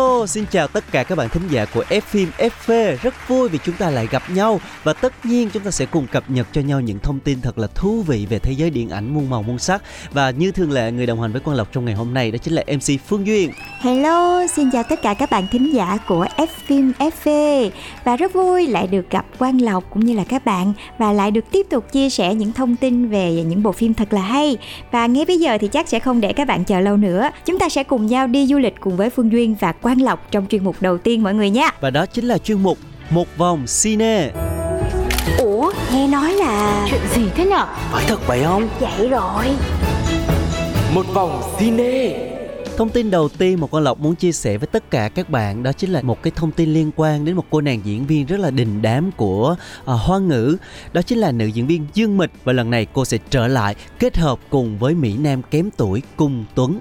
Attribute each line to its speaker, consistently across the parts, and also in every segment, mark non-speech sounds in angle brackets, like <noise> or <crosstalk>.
Speaker 1: Hello, xin chào tất cả các bạn thính giả của F phim FV. Rất vui vì chúng ta lại gặp nhau và tất nhiên chúng ta sẽ cùng cập nhật cho nhau những thông tin thật là thú vị về thế giới điện ảnh muôn màu muôn sắc. Và như thường lệ, người đồng hành với Quang Lộc trong ngày hôm nay đó chính là MC Phương Duyên.
Speaker 2: Hello, xin chào tất cả các bạn thính giả của F phim FV và rất vui lại được gặp Quang Lộc cũng như là các bạn và lại được tiếp tục chia sẻ những thông tin về những bộ phim thật là hay và ngay bây giờ thì chắc sẽ không để các bạn chờ lâu nữa chúng ta sẽ cùng nhau đi du lịch cùng với Phương Duyên và Quang Lộc trong chuyên mục đầu tiên mọi người nhé
Speaker 1: Và đó chính là chuyên mục Một vòng cine.
Speaker 2: Ủa nghe nói là
Speaker 3: Chuyện gì thế nhở?
Speaker 4: phải thật vậy không
Speaker 2: vậy rồi
Speaker 4: một vòng cine
Speaker 1: Thông tin đầu tiên mà Quang Lộc muốn chia sẻ với tất cả các bạn đó chính là một cái thông tin liên quan đến một cô nàng diễn viên rất là đình đám của uh, Hoa ngữ. Đó chính là nữ diễn viên Dương Mịch và lần này cô sẽ trở lại kết hợp cùng với Mỹ Nam kém tuổi Cung Tuấn.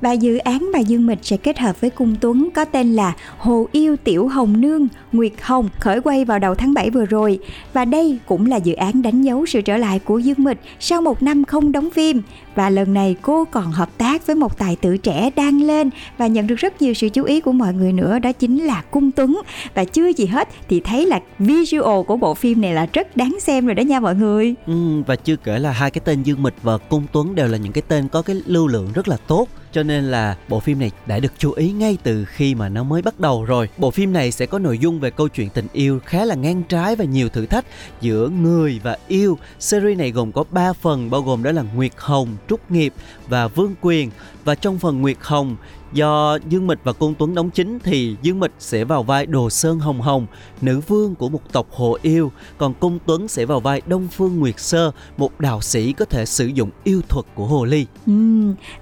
Speaker 2: Và dự án mà Dương Mịch sẽ kết hợp với Cung Tuấn có tên là Hồ Yêu Tiểu Hồng Nương, Nguyệt Hồng khởi quay vào đầu tháng 7 vừa rồi. Và đây cũng là dự án đánh dấu sự trở lại của Dương Mịch sau một năm không đóng phim. Và lần này cô còn hợp tác với một tài tử trẻ đang lên và nhận được rất nhiều sự chú ý của mọi người nữa đó chính là Cung Tuấn. Và chưa gì hết thì thấy là visual của bộ phim này là rất đáng xem rồi đó nha mọi người.
Speaker 1: Ừ, và chưa kể là hai cái tên Dương Mịch và Cung Tuấn đều là những cái tên có cái lưu lượng rất là tốt cho nên là bộ phim này đã được chú ý ngay từ khi mà nó mới bắt đầu rồi. Bộ phim này sẽ có nội dung về câu chuyện tình yêu khá là ngang trái và nhiều thử thách giữa người và yêu. Series này gồm có 3 phần bao gồm đó là Nguyệt Hồng, Trúc Nghiệp và Vương Quyền. Và trong phần Nguyệt Hồng do Dương Mịch và Cung Tuấn đóng chính thì Dương Mịch sẽ vào vai Đồ Sơn Hồng Hồng, nữ vương của một tộc hồ yêu, còn Cung Tuấn sẽ vào vai Đông Phương Nguyệt Sơ, một đạo sĩ có thể sử dụng yêu thuật của hồ ly.
Speaker 2: Ừ,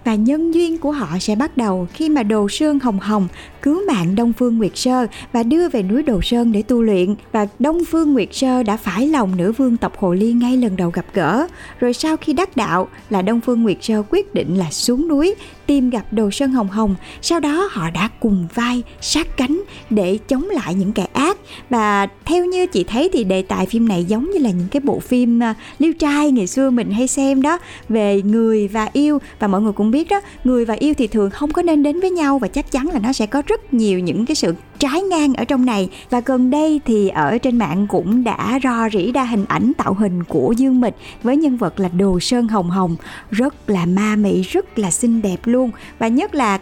Speaker 2: và nhân duyên của họ sẽ bắt đầu khi mà Đồ Sơn Hồng Hồng cứu mạng Đông Phương Nguyệt Sơ và đưa về núi Đồ Sơn để tu luyện và Đông Phương Nguyệt Sơ đã phải lòng nữ vương tộc Hồ Ly ngay lần đầu gặp gỡ. Rồi sau khi đắc đạo là Đông Phương Nguyệt Sơ quyết định là xuống núi tim gặp Đồ Sơn Hồng Hồng. Sau đó họ đã cùng vai sát cánh để chống lại những kẻ ác. Và theo như chị thấy thì đề tài phim này giống như là những cái bộ phim uh, liêu trai ngày xưa mình hay xem đó về người và yêu. Và mọi người cũng biết đó người và yêu thì thường không có nên đến với nhau và chắc chắn là nó sẽ có rất nhiều những cái sự trái ngang ở trong này. Và gần đây thì ở trên mạng cũng đã rò rỉ ra hình ảnh tạo hình của Dương Mịch với nhân vật là Đồ Sơn Hồng Hồng. Rất là ma mị rất là xinh đẹp luôn. Và nhất là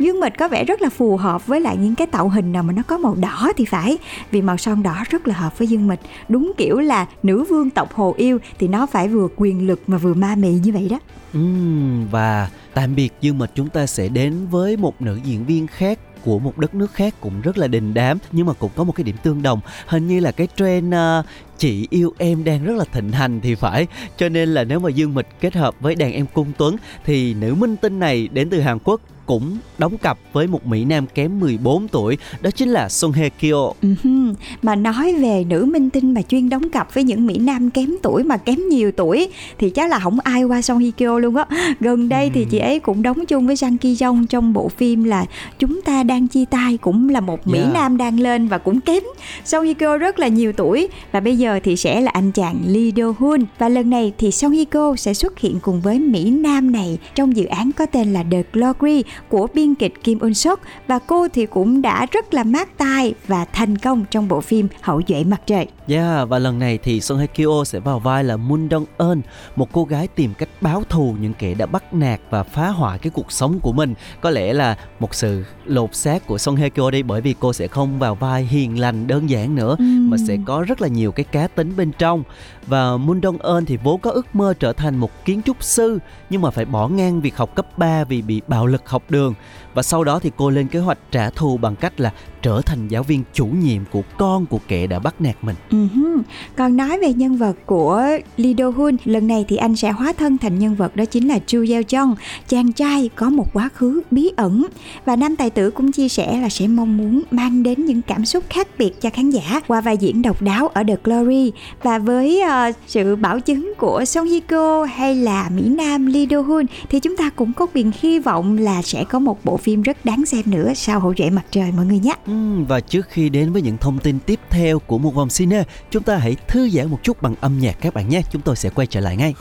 Speaker 2: Dương Mịch có vẻ rất là phù hợp với lại những cái tạo hình nào mà nó có màu đỏ thì phải. Vì màu son đỏ rất là hợp với Dương Mịch. Đúng kiểu là nữ vương tộc Hồ Yêu thì nó phải vừa quyền lực mà vừa ma mị như vậy đó.
Speaker 1: Uhm, và tạm biệt Dương Mịch chúng ta sẽ đến với một nữ diễn viên khác của một đất nước khác cũng rất là đình đám nhưng mà cũng có một cái điểm tương đồng. Hình như là cái trend uh, chị yêu em đang rất là thịnh hành thì phải cho nên là nếu mà Dương Mịch kết hợp với đàn em Cung Tuấn thì nữ minh tinh này đến từ Hàn Quốc cũng đóng cặp với một Mỹ Nam kém 14 tuổi đó chính là Song Hye Kyo
Speaker 2: Ừm, Mà nói về nữ minh tinh mà chuyên đóng cặp với những Mỹ Nam kém tuổi mà kém nhiều tuổi thì chắc là không ai qua Song Hye Kyo luôn á. Gần đây thì chị ấy cũng đóng chung với Jang Ki Jong trong bộ phim là Chúng ta đang chia tay cũng là một Mỹ
Speaker 1: Yeah.
Speaker 2: Nam đang lên và cũng kém Song Hye Kyo rất là nhiều tuổi và bây giờ thì sẽ là anh chàng Lee Do Hoon và lần này thì Song Hye Kyo sẽ xuất hiện cùng với Mỹ Nam này trong dự án có tên là The Glory của biên kịch Kim Eun Suk và cô thì cũng đã rất là mát tai và thành công trong bộ phim Hậu duệ mặt trời.
Speaker 1: Yeah, và lần này thì Song Hye Kyo sẽ vào vai là Moon Dong Eun, một cô gái tìm cách báo thù những kẻ đã bắt nạt và phá hoại cái cuộc sống của mình. Có lẽ là một sự lột xác của Song Hye Kyo đây bởi vì cô sẽ không vào vai hiền lành đơn giản nữa
Speaker 2: Ừm.
Speaker 1: mà sẽ có rất là nhiều cái cá
Speaker 5: tính bên trong. Và Moon Dong Eun thì vốn có ước mơ trở thành một kiến trúc sư nhưng mà phải bỏ ngang việc học cấp 3 vì bị bạo lực học đường. Và sau đó thì cô lên kế hoạch trả thù bằng cách là trở thành giáo viên chủ nhiệm của con của kẻ đã bắt nạt mình.
Speaker 2: Uh-huh. Còn nói về nhân vật của Lee Do Hun, lần này thì anh sẽ hóa thân thành nhân vật đó chính là Chu Yeo Jong, chàng trai có một quá khứ bí ẩn. Và nam tài tử cũng chia sẻ là sẽ mong muốn mang đến những cảm xúc khác biệt cho khán giả qua vai diễn độc đáo ở The Glory và với uh, sự bảo chứng của Song Hye Kyo hay là Mỹ Nam Lee Do Hoon thì chúng ta cũng có quyền hy vọng là sẽ có một bộ phim rất đáng xem nữa sau hậu duệ mặt trời mọi người nhé.
Speaker 5: Ừ, và trước khi đến với những thông tin tiếp theo của một vòng cine, chúng ta hãy thư giãn một chút bằng âm nhạc các bạn nhé. Chúng tôi sẽ quay trở lại ngay.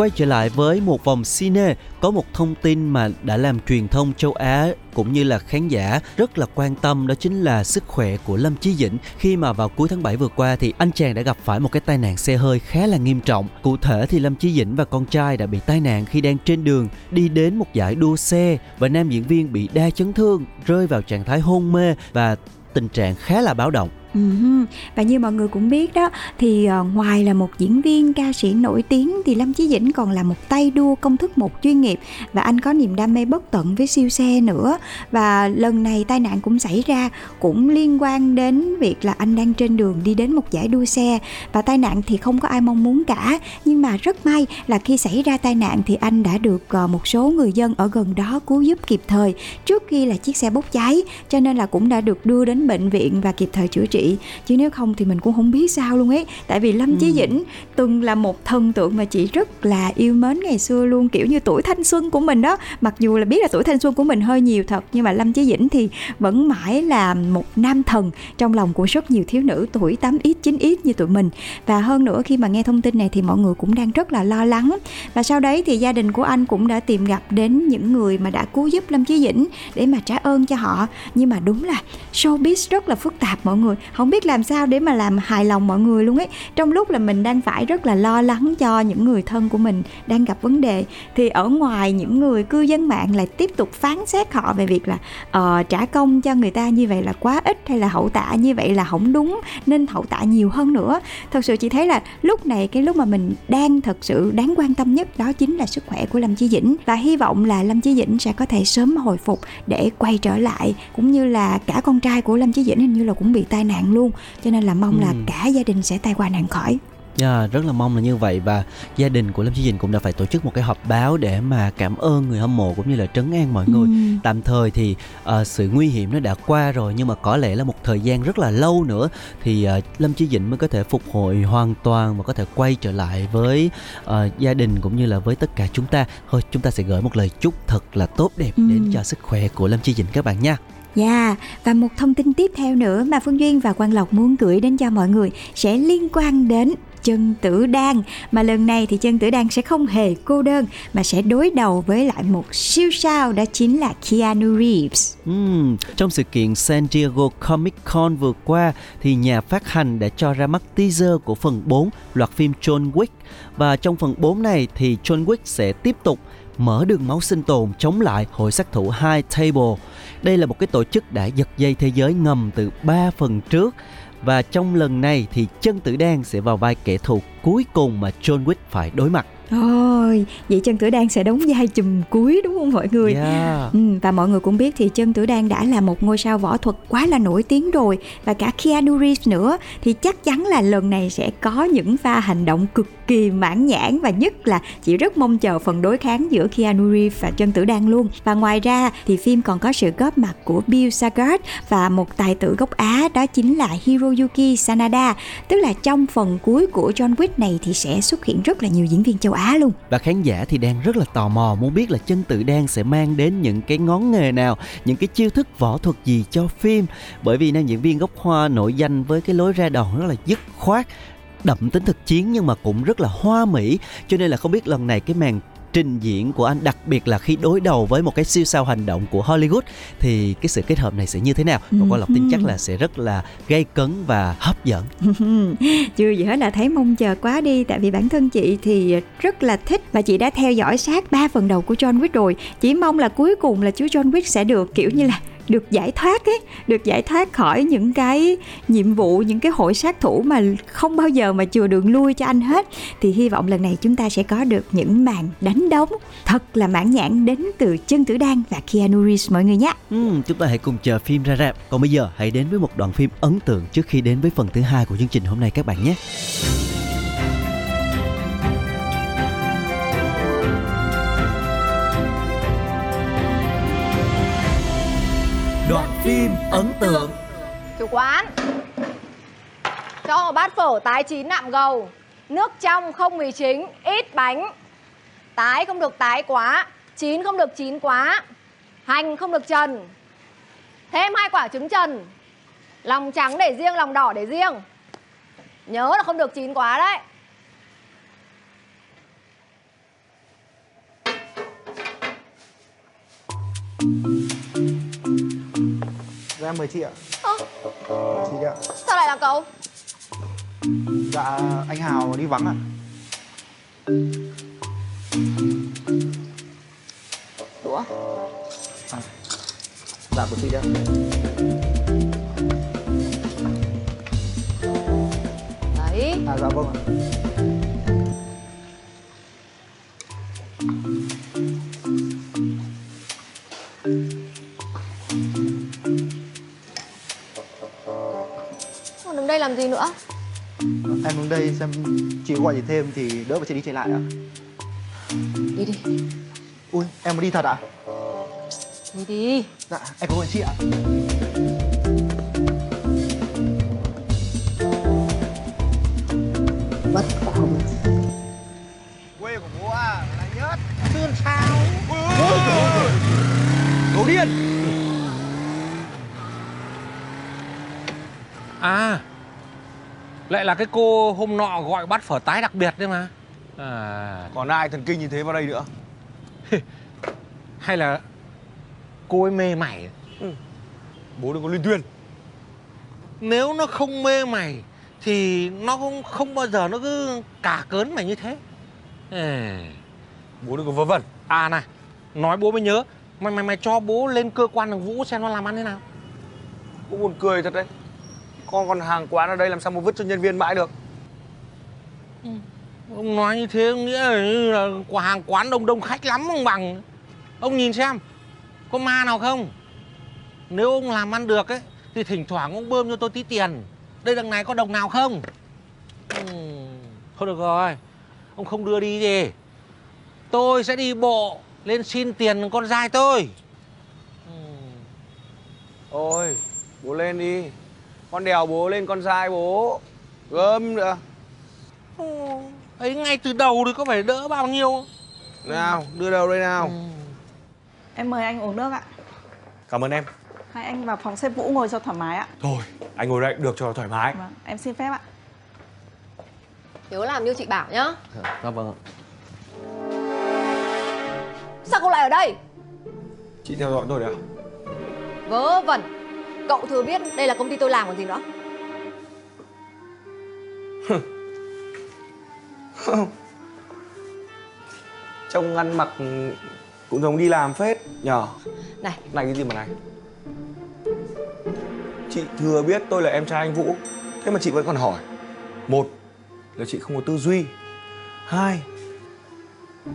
Speaker 5: Quay trở lại với một vòng cine có một thông tin mà đã làm truyền thông châu Á cũng như là khán giả rất là quan tâm, đó chính là sức khỏe của Lâm Chí Dĩnh khi mà vào cuối tháng 7 vừa qua thì anh chàng đã gặp phải một cái tai nạn xe hơi khá là nghiêm trọng. Cụ thể thì Lâm Chí Dĩnh và con trai đã bị tai nạn khi đang trên đường đi đến một giải đua xe và nam diễn viên bị đa chấn thương, rơi vào trạng thái hôn mê và tình trạng khá là báo động
Speaker 2: Uh-huh. Và như mọi người cũng biết đó thì uh, ngoài là một diễn viên ca sĩ nổi tiếng thì Lâm Chí Dĩnh còn là một tay đua công thức một chuyên nghiệp. Và anh có niềm đam mê bất tận với siêu xe nữa. Và lần này tai nạn cũng xảy ra cũng liên quan đến việc là anh đang trên đường đi đến một giải đua xe. Và tai nạn thì không có ai mong muốn cả. Nhưng mà rất may là khi xảy ra tai nạn thì anh đã được uh, một số người dân ở gần đó cứu giúp kịp thời trước khi là chiếc xe bốc cháy. Cho nên là cũng đã được đưa đến bệnh viện và kịp thời chữa trị chị chứ nếu không thì mình cũng không biết sao luôn ấy. Tại vì lâm ừ. chí dĩnh từng là một thần tượng mà chị rất là yêu mến ngày xưa luôn kiểu như tuổi thanh xuân của mình đó. Mặc dù là biết là tuổi thanh xuân của mình hơi nhiều thật nhưng mà lâm chí dĩnh thì vẫn mãi là một nam thần trong lòng của rất nhiều thiếu nữ tuổi 8x 9x như tụi mình. Và hơn nữa khi mà nghe thông tin này thì mọi người cũng đang rất là lo lắng. Và sau đấy thì gia đình của anh cũng đã tìm gặp đến những người mà đã cứu giúp lâm chí dĩnh để mà trả ơn cho họ. Nhưng mà đúng là showbiz rất là phức tạp mọi người không biết làm sao để mà làm hài lòng mọi người luôn ấy. Trong lúc là mình đang phải rất là lo lắng cho những người thân của mình đang gặp vấn đề thì ở ngoài những người cư dân mạng lại tiếp tục phán xét họ về việc là uh, trả công cho người ta như vậy là quá ít hay là hậu tạ như vậy là không đúng nên hậu tạ nhiều hơn nữa. Thật sự chị thấy là lúc này cái lúc mà mình đang thật sự đáng quan tâm nhất đó chính là sức khỏe của lâm chí dĩnh. Và hy vọng là lâm chí dĩnh sẽ có thể sớm hồi phục để quay trở lại cũng như là cả con trai của lâm chí dĩnh hình như là cũng bị tai nạn luôn cho nên là mong ừ. là cả gia đình sẽ tai qua nạn khỏi
Speaker 1: Yeah, dạ, rất là mong là như vậy và gia đình của Lâm Chí Dình cũng đã phải tổ chức một cái họp báo để mà cảm ơn người hâm mộ cũng như là trấn an mọi người. Ừ. Tạm thời thì uh, sự nguy hiểm nó đã qua rồi nhưng mà có lẽ là một thời gian rất là lâu nữa thì uh, Lâm Chí Dĩnh mới có thể phục hồi hoàn toàn và có thể quay trở lại với uh, gia đình cũng như là với tất cả chúng ta. Thôi chúng ta sẽ gửi một lời chúc thật là tốt đẹp ừ. đến cho sức khỏe của Lâm Chí Dĩnh các bạn nha.
Speaker 2: Dạ, yeah. và một thông tin tiếp theo nữa mà Phương Duyên và Quang Lộc muốn gửi đến cho mọi người sẽ liên quan đến chân tử đan mà lần này thì chân tử đan sẽ không hề cô đơn mà sẽ đối đầu với lại một siêu sao đó chính là Keanu Reeves.
Speaker 1: Uhm, trong sự kiện San Diego Comic Con vừa qua thì nhà phát hành đã cho ra mắt teaser của phần 4 loạt phim John Wick và trong phần 4 này thì John Wick sẽ tiếp tục mở đường máu sinh tồn, chống lại hội sát thủ High Table. Đây là một cái tổ chức đã giật dây thế giới ngầm từ 3 phần trước và trong lần này thì chân tử đen sẽ vào vai kẻ thù cuối cùng mà John Wick phải đối mặt
Speaker 2: Ôi, vậy chân tử đan sẽ đóng vai chùm cuối đúng không mọi người?
Speaker 1: Yeah.
Speaker 2: Ừ, và mọi người cũng biết thì chân tử đan đã là một ngôi sao võ thuật quá là nổi tiếng rồi và cả Keanu Reeves nữa thì chắc chắn là lần này sẽ có những pha hành động cực kỳ mãn nhãn và nhất là chị rất mong chờ phần đối kháng giữa Keanu Reeves và chân tử đan luôn. Và ngoài ra thì phim còn có sự góp mặt của Bill Sagat và một tài tử gốc Á đó chính là Hiroyuki Sanada. Tức là trong phần cuối của John Wick này thì sẽ xuất hiện rất là nhiều diễn viên châu Á quá luôn.
Speaker 1: Và khán giả thì đang rất là tò mò muốn biết là chân tự đan sẽ mang đến những cái ngón nghề nào, những cái chiêu thức võ thuật gì cho phim. Bởi vì nam diễn viên gốc hoa nổi danh với cái lối ra đòn rất là dứt khoát, đậm tính thực chiến nhưng mà cũng rất là hoa mỹ. Cho nên là không biết lần này cái màn trình diễn của anh, đặc biệt là khi đối đầu với một cái siêu sao hành động của Hollywood, thì cái sự kết hợp này sẽ như thế nào? Và qua lộc tin chắc là sẽ rất là gây cấn và hấp dẫn. <laughs>
Speaker 2: Chưa gì hết là thấy mong chờ quá đi, tại vì bản thân chị thì rất là thích và chị đã theo dõi sát ba phần đầu của John Wick rồi. Chỉ mong là cuối cùng là chú John Wick sẽ được kiểu như là được giải thoát ấy được giải thoát khỏi những cái nhiệm vụ những cái hội sát thủ mà không bao giờ mà chừa đường lui cho anh hết. Thì hy vọng lần này chúng ta sẽ có được những màn đánh đống thật là mãn nhãn đến từ chân tử đan và Keanu Reeves mọi người nhé.
Speaker 1: Ừ, chúng ta hãy cùng chờ phim ra rạp. Còn bây giờ hãy đến với một đoạn phim ấn tượng trước khi đến với phần thứ hai của chương trình hôm nay các bạn nhé.
Speaker 4: Đoạn phim ấn tượng.
Speaker 3: Chủ quán. Cho một bát phở tái chín nạm gầu. Nước trong không mì chính Ít bánh. Tái không được tái quá Chín không được chín quá. Hành không được trần. Thêm hai quả trứng trần. Lòng trắng để riêng, lòng đỏ để riêng. Nhớ là không được chín quá đấy.
Speaker 6: Em mời chị ạ.
Speaker 3: Ơ.
Speaker 6: À. Chị ạ.
Speaker 3: Sao lại là cậu?
Speaker 6: Dạ anh Hào đi vắng ạ.
Speaker 3: Đũa.
Speaker 6: À. Dạ của chị ạ. Đấy. À dạ vâng ạ.
Speaker 3: Gì nữa?
Speaker 6: Em đứng đây xem chị có gọi gì thêm thì đỡ phải chạy đi chạy lại ạ.
Speaker 3: Đi đi.
Speaker 6: Ui em muốn đi thật ạ
Speaker 3: Đi đi.
Speaker 6: Dạ em cảm ơn chị ạ.
Speaker 3: Mất phòng
Speaker 6: Quê của bố à là nhất
Speaker 7: Sơn sao.
Speaker 6: Đồ điên
Speaker 7: À Lại là cái cô hôm nọ gọi bắt phở tái đặc biệt đấy mà. À.
Speaker 8: Còn ai thần kinh như thế vào đây nữa? <laughs>
Speaker 7: Hay là Cô ấy mê mày
Speaker 8: Bố đừng có liên tuyên.
Speaker 7: Nếu nó không mê mày Thì nó không không bao giờ nó cứ cả cớn mày như thế. À,
Speaker 8: Bố đừng có vớ vẩn.
Speaker 7: À này Nói bố mới nhớ. Mày mày mày cho bố lên cơ quan thằng Vũ xem nó làm ăn thế nào.
Speaker 8: Bố buồn cười thật đấy Con còn hàng quán ở đây làm sao mà vứt cho nhân viên mãi được?
Speaker 7: Ông nói như thế nghĩa là quả hàng quán đông đông khách lắm ông bằng. Ông nhìn xem Có ma nào không? Nếu ông làm ăn được ấy Thì thỉnh thoảng ông bơm cho tôi tí tiền. Đây đằng này có đồng nào không? Ừ. Thôi được rồi Ông không đưa đi gì Tôi sẽ đi bộ Lên xin tiền con trai tôi. Ừ.
Speaker 8: Ôi Bố lên đi Con đèo bố lên con trai bố. Gớm nữa.
Speaker 7: Ừ. ấy ngay từ đầu thì có phải đỡ bao nhiêu?
Speaker 8: Nào đưa đầu đây nào.
Speaker 9: Em mời anh uống nước ạ.
Speaker 8: Cảm ơn em.
Speaker 9: Hai anh vào phòng xếp Vũ ngồi cho thoải mái ạ.
Speaker 8: Thôi anh ngồi đây được cho thoải mái.
Speaker 9: Vâng, em xin phép ạ.
Speaker 3: Nhớ làm như chị bảo nhá.
Speaker 1: Dạ vâng
Speaker 3: Sao cậu lại ở đây?
Speaker 8: Chị theo dõi tôi đấy à?
Speaker 3: Vớ vẩn Cậu thừa biết đây là công ty tôi làm còn gì nữa.
Speaker 8: Trông ăn mặc cũng giống đi làm phết nhờ.
Speaker 3: Này.
Speaker 8: Này cái gì mà này? Chị thừa biết tôi là em trai anh Vũ Thế mà chị vẫn còn hỏi. Một là chị không có tư duy. Hai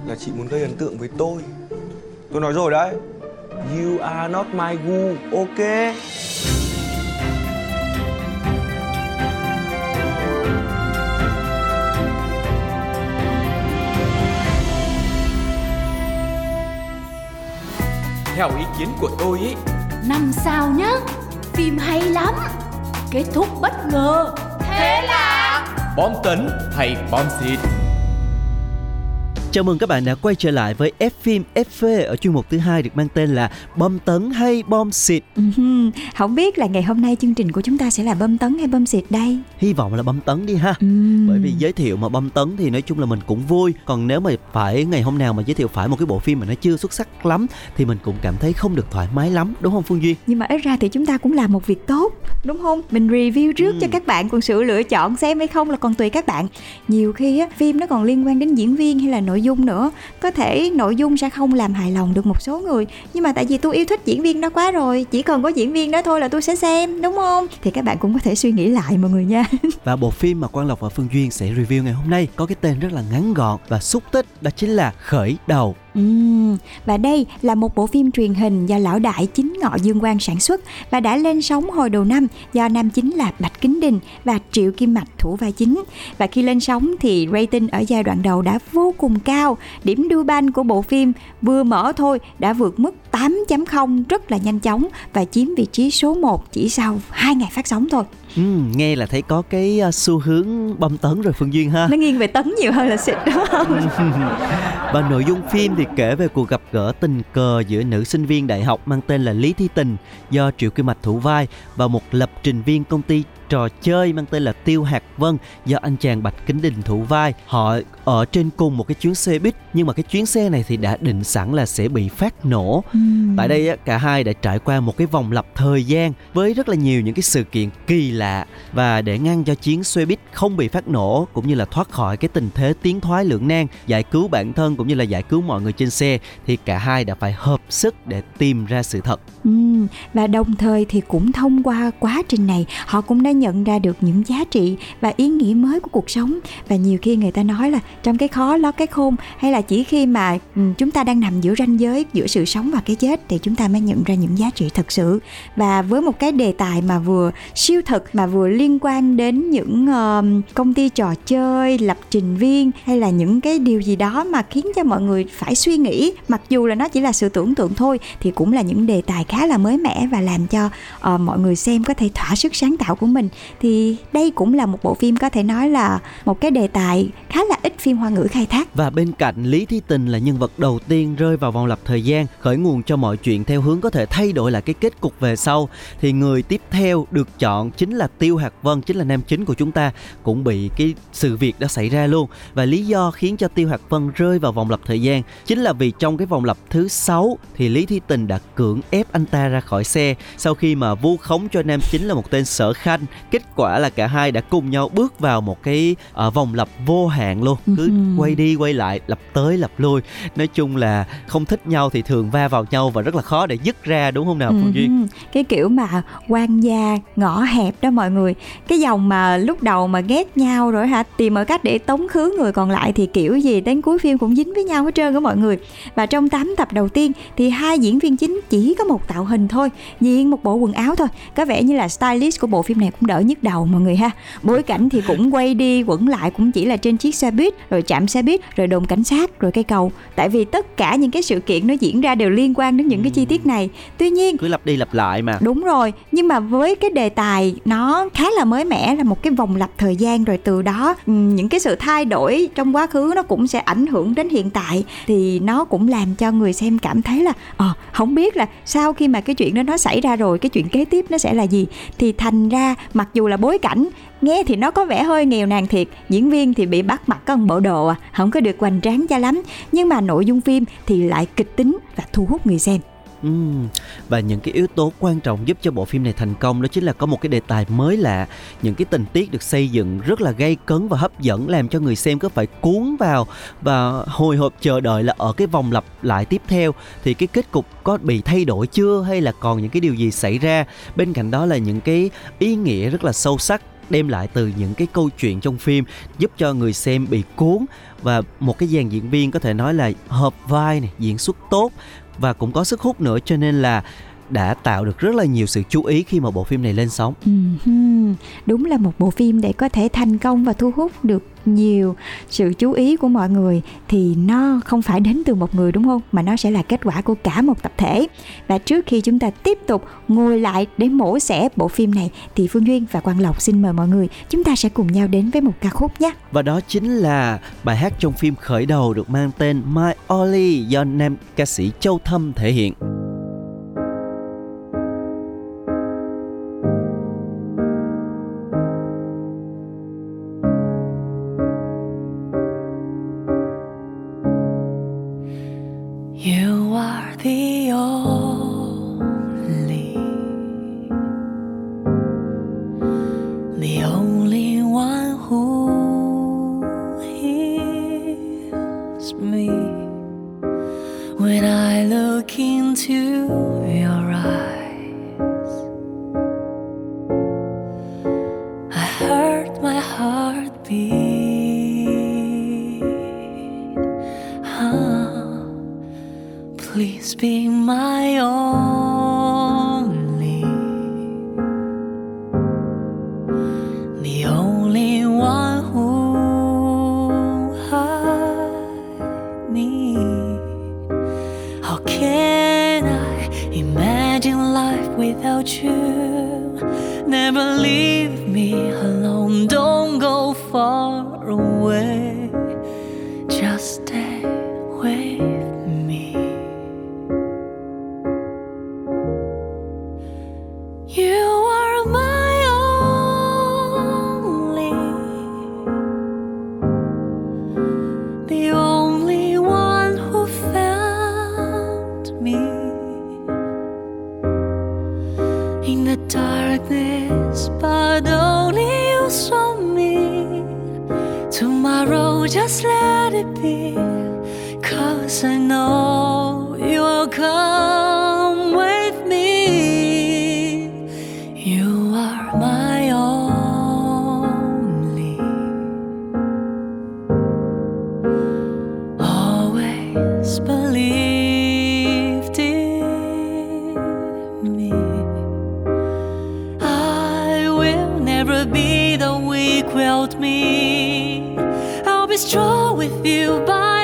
Speaker 8: là chị muốn gây ấn tượng với tôi. Tôi nói rồi đấy. You are not my gu, ok
Speaker 4: Theo ý kiến của tôi ý.
Speaker 10: Năm sao nhá Phim hay lắm Kết thúc bất ngờ. Thế là
Speaker 4: Bom tấn hay bom xịt
Speaker 1: Chào mừng các bạn đã quay trở lại với F phim FV ở chuyên mục thứ hai được mang tên là Bom tấn hay bom xịt.
Speaker 2: Không biết là ngày hôm nay chương trình của chúng ta sẽ là bơm tấn hay bơm xịt đây
Speaker 1: Hy vọng là bom tấn đi ha.
Speaker 2: Ừm.
Speaker 1: Bởi vì giới thiệu mà bom tấn thì nói chung là mình cũng vui Còn nếu mà phải ngày hôm nào mà giới thiệu phải một cái bộ phim mà nó chưa xuất sắc lắm Thì mình cũng cảm thấy không được thoải mái lắm đúng không Phương Duyên?
Speaker 2: Nhưng mà ít ra thì chúng ta cũng làm một việc tốt Đúng không? Mình review trước
Speaker 1: Ừ.
Speaker 2: cho các bạn Còn sự lựa chọn xem hay không là còn tùy các bạn Nhiều khi á, phim nó còn liên quan đến diễn viên hay là nội dung nữa Có thể nội dung sẽ không làm hài lòng được một số người, Nhưng mà tại vì tôi yêu thích diễn viên đó quá rồi, Chỉ cần có diễn viên đó thôi là tôi sẽ xem, Đúng không? Thì các bạn cũng có thể suy nghĩ lại mọi người nha <laughs>
Speaker 1: Và bộ phim mà Quang Lộc và Phương Duyên sẽ review ngày hôm nay có cái tên rất là ngắn gọn và xúc tích đó chính là Khởi Đầu.
Speaker 2: Uhm, và đây là một bộ phim truyền hình do lão đại chính ngọ Dương Quang sản xuất và đã lên sóng hồi đầu năm do nam chính là Bạch Kính Đình và Triệu Kim Mạch thủ vai chính. Và khi lên sóng thì rating ở giai đoạn đầu đã vô cùng cao. Điểm đu ban của bộ phim vừa mở thôi đã vượt mức 8.0 rất là nhanh chóng và chiếm vị trí số 1 chỉ sau 2 ngày phát sóng thôi.
Speaker 1: Ừm, nghe là thấy có cái uh, xu hướng bom tấn rồi Phương Duyên ha.
Speaker 2: Nó nghiêng về tấn nhiều hơn là xịt đúng không? <laughs>
Speaker 1: Và nội dung phim thì kể về cuộc gặp gỡ tình cờ giữa nữ sinh viên đại học mang tên là Lý Thi Tình do Triệu Kim Mạch thủ vai và một lập trình viên công ty trò chơi mang tên là Tiêu Hạt Vân do anh chàng Bạch Kính Đình thủ vai. Họ ở trên cùng một cái chuyến xe buýt nhưng mà cái chuyến xe này thì đã định sẵn là sẽ bị phát nổ. Tại đây cả hai đã trải qua một cái vòng lặp thời gian với rất là nhiều những cái sự kiện kỳ lạ và để ngăn cho chuyến xe buýt không bị phát nổ cũng như là thoát khỏi cái tình thế tiến thoái lưỡng nan, giải cứu bản thân cũng như là giải cứu mọi người trên xe thì cả hai đã phải hợp sức để tìm ra sự thật.
Speaker 2: Ừm, và đồng thời thì cũng thông qua quá trình này họ cũng đã nhận ra được những giá trị và ý nghĩa mới của cuộc sống. Và nhiều khi người ta nói là trong cái khó ló cái khôn hay là chỉ khi mà chúng ta đang nằm giữa ranh giới giữa sự sống và cái chết thì chúng ta mới nhận ra những giá trị thật sự. Và với một cái đề tài mà vừa siêu thực mà vừa liên quan đến những uh, công ty trò chơi lập trình viên hay là những cái điều gì đó mà khiến cho mọi người phải suy nghĩ mặc dù là nó chỉ là sự tưởng tượng thôi thì cũng là những đề tài khá là mới mẻ và làm cho uh, mọi người xem có thể thỏa sức sáng tạo của mình thì đây cũng là một bộ phim có thể nói là một cái đề tài khá là ít phim hoa ngữ khai thác.
Speaker 1: Và bên cạnh Lý Thi Tình là nhân vật đầu tiên rơi vào vòng lặp thời gian, khởi nguồn cho mọi chuyện theo hướng có thể thay đổi lại cái kết cục về sau, thì người tiếp theo được chọn chính là Tiêu Hạt Vân, chính là nam chính của chúng ta, cũng bị cái sự việc đã xảy ra luôn. Và lý do khiến cho Tiêu Hạt Vân rơi vào vòng lặp thời gian chính là vì trong cái vòng lặp thứ sáu thì Lý Thi Tình đã cưỡng ép anh ta ra khỏi xe sau khi mà vu khống cho nam chính là một tên sở khanh kết quả là cả hai đã cùng nhau bước vào một cái uh, vòng lặp vô hạn luôn. Cứ quay đi quay lại lặp tới lặp lui. Nói chung là không thích nhau thì thường va vào nhau và rất là khó để dứt ra đúng không nào phương duyên?
Speaker 2: Cái kiểu mà quan gia ngõ hẹp đó mọi người. Cái dòng mà lúc đầu mà ghét nhau rồi hả? Tìm mọi cách để tống khứ người còn lại thì kiểu gì đến cuối phim cũng dính với nhau hết trơn đó mọi người. Và trong 8 tập đầu tiên thì hai diễn viên chính chỉ có một tạo hình thôi diện một bộ quần áo thôi. Có vẻ như là stylist của bộ phim này cũng đỡ nhức đầu mọi người ha. Bối cảnh thì cũng quay đi quẩn lại cũng chỉ là trên chiếc xe buýt rồi chạm xe buýt rồi đồn cảnh sát rồi cây cầu. Tại vì tất cả những cái sự kiện nó diễn ra đều liên quan đến những cái chi tiết này. Tuy nhiên
Speaker 1: cứ lặp đi lặp lại mà.
Speaker 2: Đúng rồi nhưng mà với cái đề tài nó khá là mới mẻ là một cái vòng lặp thời gian rồi từ đó những cái sự thay đổi trong quá khứ nó cũng sẽ ảnh hưởng đến hiện tại thì nó cũng làm cho người xem cảm thấy là ờ à, không biết là sau khi mà cái chuyện đó nó xảy ra rồi cái chuyện kế tiếp nó sẽ là gì. Thì thành ra mặc dù là bối cảnh, nghe thì nó có vẻ hơi nghèo nàn thiệt. Diễn viên thì bị bắt mặc con bộ đồ à không có được hoành tráng cho lắm. Nhưng mà nội dung phim thì lại kịch tính và thu hút người xem.
Speaker 1: Uhm, và những cái yếu tố quan trọng giúp cho bộ phim này thành công đó chính là có một cái đề tài mới lạ. Những cái tình tiết được xây dựng rất là gây cấn và hấp dẫn làm cho người xem có phải cuốn vào và hồi hộp chờ đợi là ở cái vòng lặp lại tiếp theo. Thì cái kết cục có bị thay đổi chưa hay là còn những cái điều gì xảy ra? Bên cạnh đó là những cái ý nghĩa rất là sâu sắc đem lại từ những cái câu chuyện trong phim giúp cho người xem bị cuốn. Và một cái dàn diễn viên có thể nói là hợp vai này diễn xuất tốt và cũng có sức hút nữa cho nên là đã tạo được rất là nhiều sự chú ý khi mà bộ phim này lên sóng.
Speaker 2: đúng là một bộ phim để có thể thành công và thu hút được nhiều sự chú ý của mọi người thì nó không phải đến từ một người đúng không mà nó sẽ là kết quả của cả một tập thể và trước khi chúng ta tiếp tục ngồi lại để mổ xẻ bộ phim này thì phương duyên và quang lộc xin mời mọi người chúng ta sẽ cùng nhau đến với một ca khúc nhé
Speaker 1: và đó chính là bài hát trong phim khởi đầu được mang tên My Only do nam ca sĩ Châu Thâm thể hiện.
Speaker 11: Come with me. You are my own.
Speaker 10: be the weak willed me. I'll be strong with you
Speaker 2: by.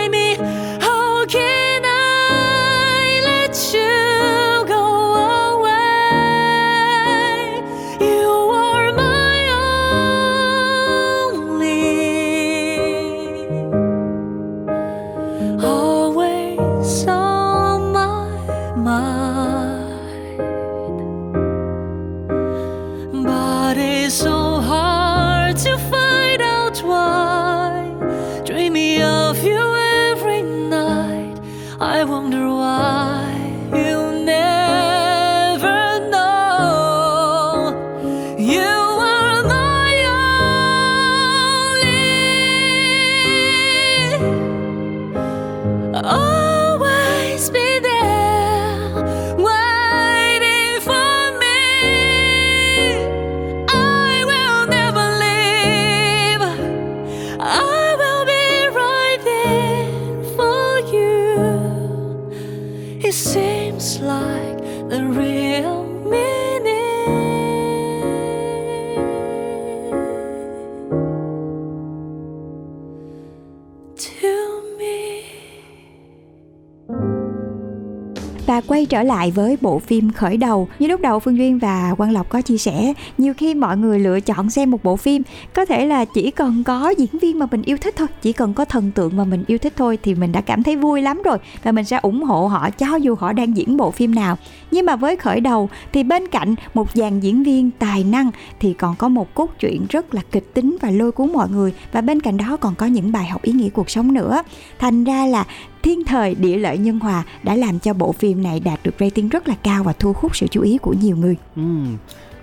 Speaker 2: Trở lại với bộ phim khởi đầu. Như lúc đầu Phương Duyên và Quang Lộc có chia sẻ, Nhiều khi mọi người lựa chọn xem một bộ phim, Có thể là chỉ cần có diễn viên mà mình yêu thích thôi, Chỉ cần có thần tượng mà mình yêu thích thôi Thì mình đã cảm thấy vui lắm rồi Và mình sẽ ủng hộ họ cho dù họ đang diễn bộ phim nào. Nhưng mà với khởi đầu Thì bên cạnh một dàn diễn viên tài năng Thì còn có một cốt truyện rất là kịch tính và lôi cuốn mọi người Và bên cạnh đó còn có những bài học ý nghĩa cuộc sống nữa Thành ra là thiên thời, địa lợi, nhân hòa đã làm cho bộ phim này đạt được rating rất là cao và thu hút sự chú ý của nhiều người.
Speaker 1: Ừ.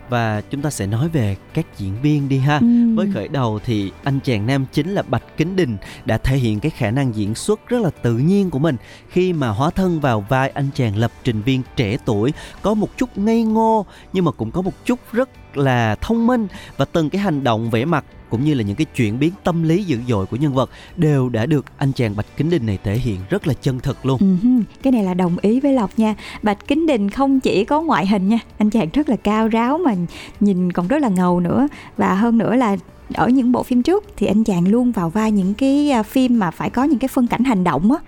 Speaker 1: Và chúng ta sẽ nói về các diễn viên đi ha.
Speaker 2: Ừm.
Speaker 1: Với khởi đầu thì anh chàng nam chính là Bạch Kính Đình đã thể hiện cái khả năng diễn xuất rất là tự nhiên của mình khi mà hóa thân vào vai anh chàng lập trình viên trẻ tuổi có một chút ngây ngô nhưng mà cũng có một chút rất là thông minh và từng cái hành động vẻ mặt cũng như là những cái chuyển biến tâm lý dữ dội của nhân vật đều đã được anh chàng Bạch Kính Đình này thể hiện rất là chân thực luôn.
Speaker 2: Ừ, cái này là đồng ý với Lộc nha Bạch Kính Đình không chỉ có ngoại hình nha Anh chàng rất là cao ráo mà nhìn còn rất là ngầu nữa Và hơn nữa là ở những bộ phim trước thì anh chàng luôn vào vai những cái à, phim mà phải có những cái phân cảnh hành động á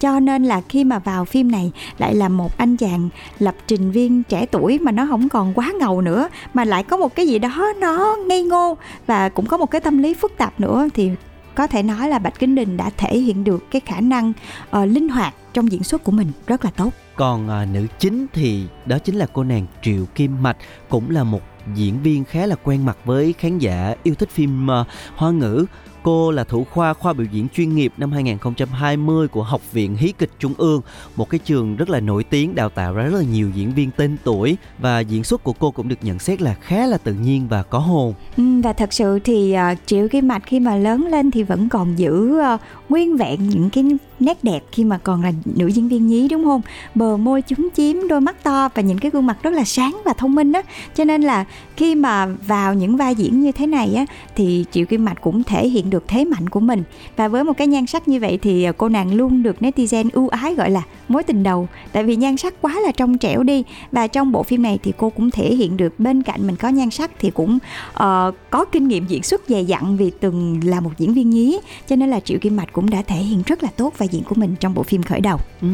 Speaker 2: cho nên là khi mà vào phim này lại là một anh chàng lập trình viên trẻ tuổi mà nó không còn quá ngầu nữa mà lại có một cái gì đó nó ngây ngô và cũng có một cái tâm lý phức tạp nữa thì có thể nói là Bạch Kính Đình đã thể hiện được cái khả năng uh, linh hoạt trong diễn xuất của mình rất là tốt.
Speaker 1: Còn à, nữ chính thì đó chính là cô nàng Triệu Kim Mạch cũng là một diễn viên khá là quen mặt với khán giả yêu thích phim ờ, Hoa ngữ. Cô là thủ khoa khoa biểu diễn chuyên nghiệp năm 2020 của Học viện Hí kịch Trung ương, một cái trường rất là nổi tiếng đào tạo ra rất là nhiều diễn viên tên tuổi và diễn xuất của cô cũng được nhận xét là khá là tự nhiên và có hồn.
Speaker 2: Ừ, và thật sự thì uh, Triệu Kim Mạch khi mà lớn lên thì vẫn còn giữ uh, nguyên vẹn những cái nét đẹp khi mà còn là nữ diễn viên nhí đúng không? Bờ môi chúng chiếm đôi mắt to và những cái gương mặt rất là sáng và thông minh á. Cho nên là khi mà vào những vai diễn như thế này á thì Triệu Kim Mạch cũng thể hiện được thế mạnh của mình. Và với một cái nhan sắc như vậy thì ờ, cô nàng luôn được netizen ưu ái gọi là mối tình đầu tại vì nhan sắc quá là trong trẻo đi và trong bộ phim này thì cô cũng thể hiện được bên cạnh mình có nhan sắc thì cũng uh, có kinh nghiệm diễn xuất dày dặn vì từng là một diễn viên nhí cho nên là Triệu Kim Mạch cũng đã thể hiện rất là tốt vai diễn của mình trong bộ phim khởi đầu.
Speaker 1: Ừ,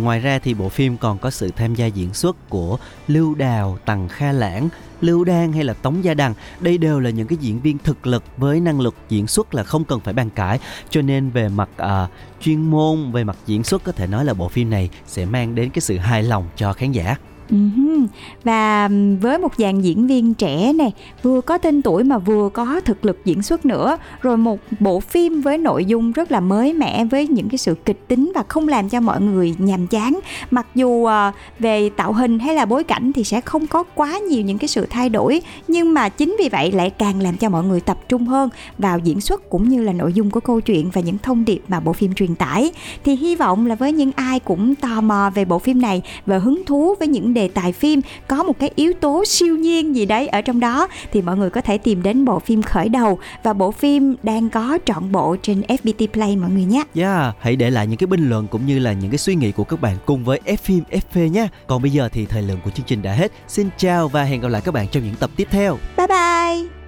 Speaker 1: ngoài ra thì bộ phim còn có sự tham gia diễn xuất của Lưu Đào, Tằng Kha Lãng, Lưu Đan hay là Tống Gia Đằng. Đây đều là những cái diễn viên thực lực với năng lực diễn xuất là không cần phải bàn cãi. Cho nên về mặt uh, chuyên môn, về mặt diễn xuất có thể nói là bộ phim này sẽ mang đến cái sự hài lòng cho khán giả.
Speaker 2: Ừm, Và với một dàn diễn viên trẻ này vừa có tên tuổi mà vừa có thực lực diễn xuất nữa rồi một bộ phim với nội dung rất là mới mẻ với những cái sự kịch tính và không làm cho mọi người nhàm chán. Mặc dù uh, về tạo hình hay là bối cảnh thì sẽ không có quá nhiều những cái sự thay đổi nhưng mà chính vì vậy lại càng làm cho mọi người tập trung hơn vào diễn xuất cũng như là nội dung của câu chuyện và những thông điệp mà bộ phim truyền tải. Thì hy vọng là với những ai cũng tò mò về bộ phim này và hứng thú với những đề tài phim có một cái yếu tố siêu nhiên gì đấy ở trong đó thì mọi người có thể tìm đến bộ phim khởi đầu và bộ phim đang có trọn bộ trên FPT Play mọi người nhé.
Speaker 1: Yeah, hãy để lại những cái bình luận cũng như là những cái suy nghĩ của các bạn cùng với F phim FP nhé. Còn bây giờ thì thời lượng của chương trình đã hết. Xin chào và hẹn gặp lại các bạn trong những tập tiếp theo.
Speaker 2: Bye bye.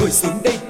Speaker 4: ngồi xuống đây